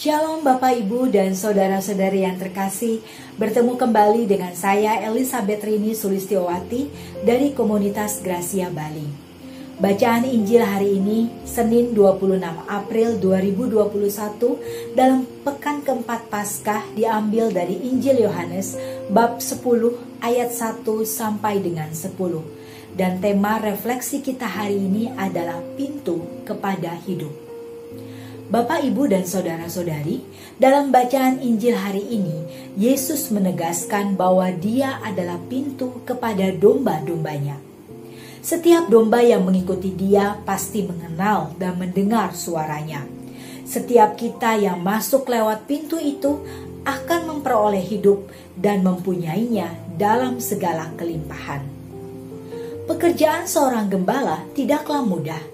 Shalom Bapak Ibu dan saudara-saudari yang terkasih. Bertemu kembali dengan saya Elizabeth Rini Sulistiowati dari komunitas Gracia Bali. Bacaan Injil hari ini Senin 26 April 2021 dalam pekan keempat Paskah diambil dari Injil Yohanes bab 10 ayat 1 sampai dengan 10 dan tema refleksi kita hari ini adalah pintu kepada hidup. Bapak, Ibu, dan saudara-saudari, dalam bacaan Injil hari ini, Yesus menegaskan bahwa Dia adalah pintu kepada domba-dombanya. Setiap domba yang mengikuti Dia pasti mengenal dan mendengar suaranya. Setiap kita yang masuk lewat pintu itu akan memperoleh hidup dan mempunyainya dalam segala kelimpahan. Pekerjaan seorang gembala tidaklah mudah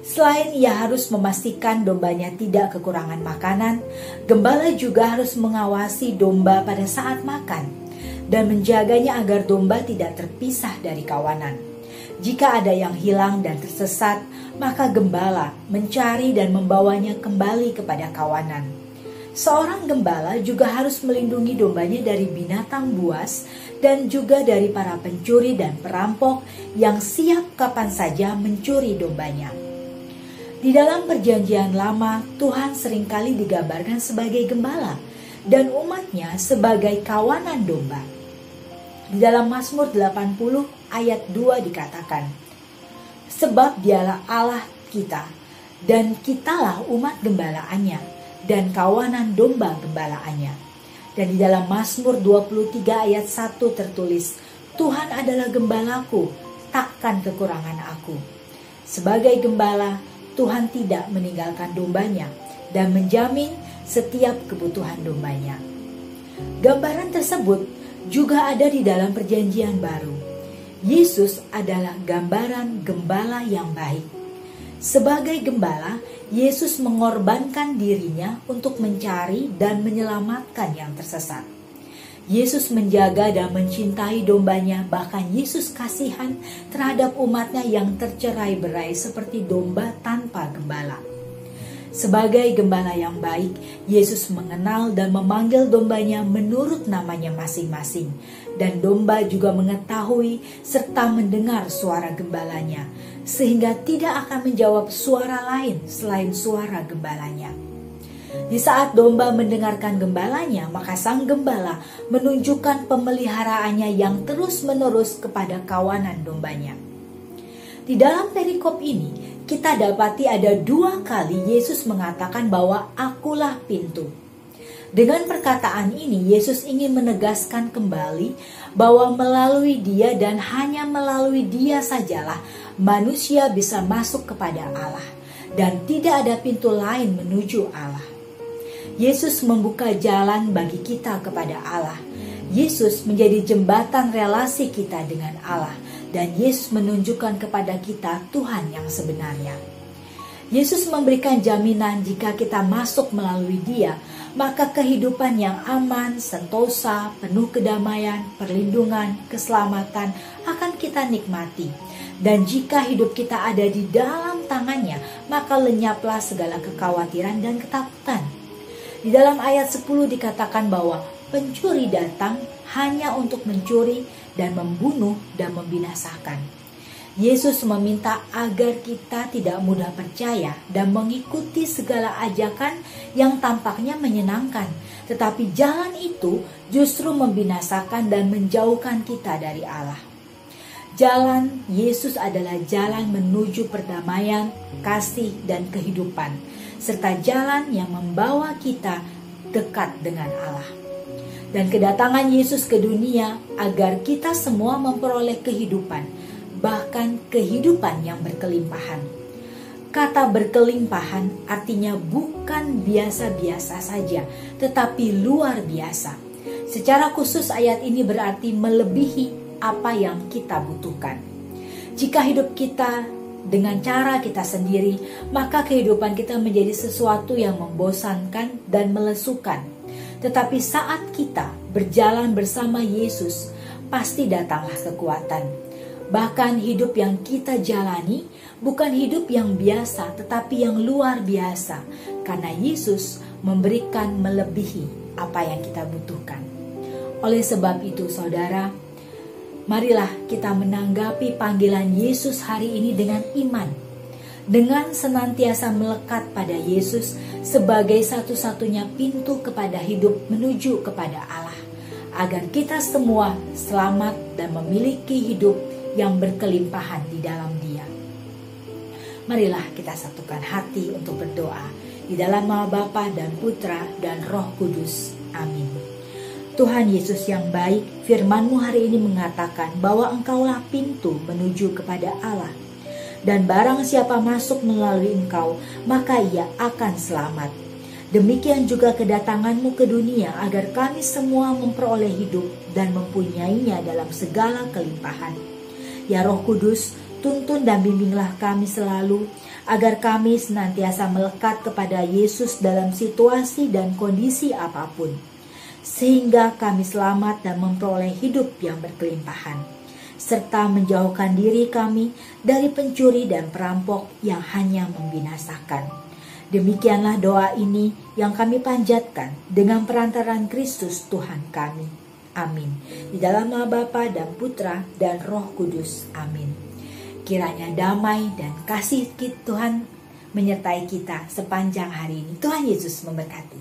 Selain ia harus memastikan dombanya tidak kekurangan makanan, gembala juga harus mengawasi domba pada saat makan dan menjaganya agar domba tidak terpisah dari kawanan. Jika ada yang hilang dan tersesat, maka gembala mencari dan membawanya kembali kepada kawanan. Seorang gembala juga harus melindungi dombanya dari binatang buas dan juga dari para pencuri dan perampok yang siap kapan saja mencuri dombanya. Di dalam perjanjian lama, Tuhan sering kali digambarkan sebagai gembala dan umatnya sebagai kawanan domba. Di dalam Mazmur 80 ayat 2 dikatakan, Sebab dialah Allah kita, dan kitalah umat gembalaannya, dan kawanan domba gembalaannya. Dan di dalam Mazmur 23 ayat 1 tertulis, Tuhan adalah gembalaku, takkan kekurangan aku. Sebagai gembala, Tuhan tidak meninggalkan dombanya dan menjamin setiap kebutuhan dombanya. Gambaran tersebut juga ada di dalam Perjanjian Baru. Yesus adalah gambaran gembala yang baik. Sebagai gembala, Yesus mengorbankan dirinya untuk mencari dan menyelamatkan yang tersesat. Yesus menjaga dan mencintai dombanya, bahkan Yesus kasihan terhadap umatnya yang tercerai berai seperti domba tanpa gembala. Sebagai gembala yang baik, Yesus mengenal dan memanggil dombanya menurut namanya masing-masing. Dan domba juga mengetahui serta mendengar suara gembalanya, sehingga tidak akan menjawab suara lain selain suara gembalanya. Di saat domba mendengarkan gembalanya, maka sang gembala menunjukkan pemeliharaannya yang terus-menerus kepada kawanan dombanya. Di dalam perikop ini, kita dapati ada dua kali Yesus mengatakan bahwa akulah pintu. Dengan perkataan ini, Yesus ingin menegaskan kembali bahwa melalui Dia dan hanya melalui Dia sajalah manusia bisa masuk kepada Allah, dan tidak ada pintu lain menuju Allah. Yesus membuka jalan bagi kita kepada Allah. Yesus menjadi jembatan relasi kita dengan Allah, dan Yesus menunjukkan kepada kita Tuhan yang sebenarnya. Yesus memberikan jaminan jika kita masuk melalui Dia, maka kehidupan yang aman, sentosa, penuh kedamaian, perlindungan, keselamatan akan kita nikmati. Dan jika hidup kita ada di dalam tangannya, maka lenyaplah segala kekhawatiran dan ketakutan. Di dalam ayat 10 dikatakan bahwa pencuri datang hanya untuk mencuri dan membunuh dan membinasakan. Yesus meminta agar kita tidak mudah percaya dan mengikuti segala ajakan yang tampaknya menyenangkan, tetapi jalan itu justru membinasakan dan menjauhkan kita dari Allah. Jalan Yesus adalah jalan menuju perdamaian, kasih, dan kehidupan serta jalan yang membawa kita dekat dengan Allah. Dan kedatangan Yesus ke dunia agar kita semua memperoleh kehidupan, bahkan kehidupan yang berkelimpahan. Kata berkelimpahan artinya bukan biasa-biasa saja, tetapi luar biasa. Secara khusus ayat ini berarti melebihi apa yang kita butuhkan. Jika hidup kita dengan cara kita sendiri, maka kehidupan kita menjadi sesuatu yang membosankan dan melesukan. Tetapi saat kita berjalan bersama Yesus, pasti datanglah kekuatan. Bahkan hidup yang kita jalani bukan hidup yang biasa, tetapi yang luar biasa, karena Yesus memberikan melebihi apa yang kita butuhkan. Oleh sebab itu, saudara, marilah kita menanggapi panggilan Yesus hari ini dengan iman, dengan senantiasa melekat pada Yesus sebagai satu-satunya pintu kepada hidup menuju kepada Allah, agar kita semua selamat dan memiliki hidup yang berkelimpahan di dalam Dia. Marilah kita satukan hati untuk berdoa di dalam nama Bapa dan Putra dan Roh Kudus. Amin. Tuhan Yesus yang baik, firmanmu hari ini mengatakan bahwa engkaulah pintu menuju kepada Allah. Dan barang siapa masuk melalui engkau, maka ia akan selamat. Demikian juga kedatanganmu ke dunia agar kami semua memperoleh hidup dan mempunyainya dalam segala kelimpahan. Ya Roh Kudus, tuntun dan bimbinglah kami selalu agar kami senantiasa melekat kepada Yesus dalam situasi dan kondisi apa pun, sehingga kami selamat dan memperoleh hidup yang berkelimpahan, serta menjauhkan diri kami dari pencuri dan perampok yang hanya membinasakan. Demikianlah doa ini yang kami panjatkan dengan perantaran Kristus Tuhan kami. Amin. Di dalam nama Bapa dan Putra dan Roh Kudus. Amin. Kiranya damai dan kasih Tuhan menyertai kita sepanjang hari ini. Tuhan Yesus memberkati.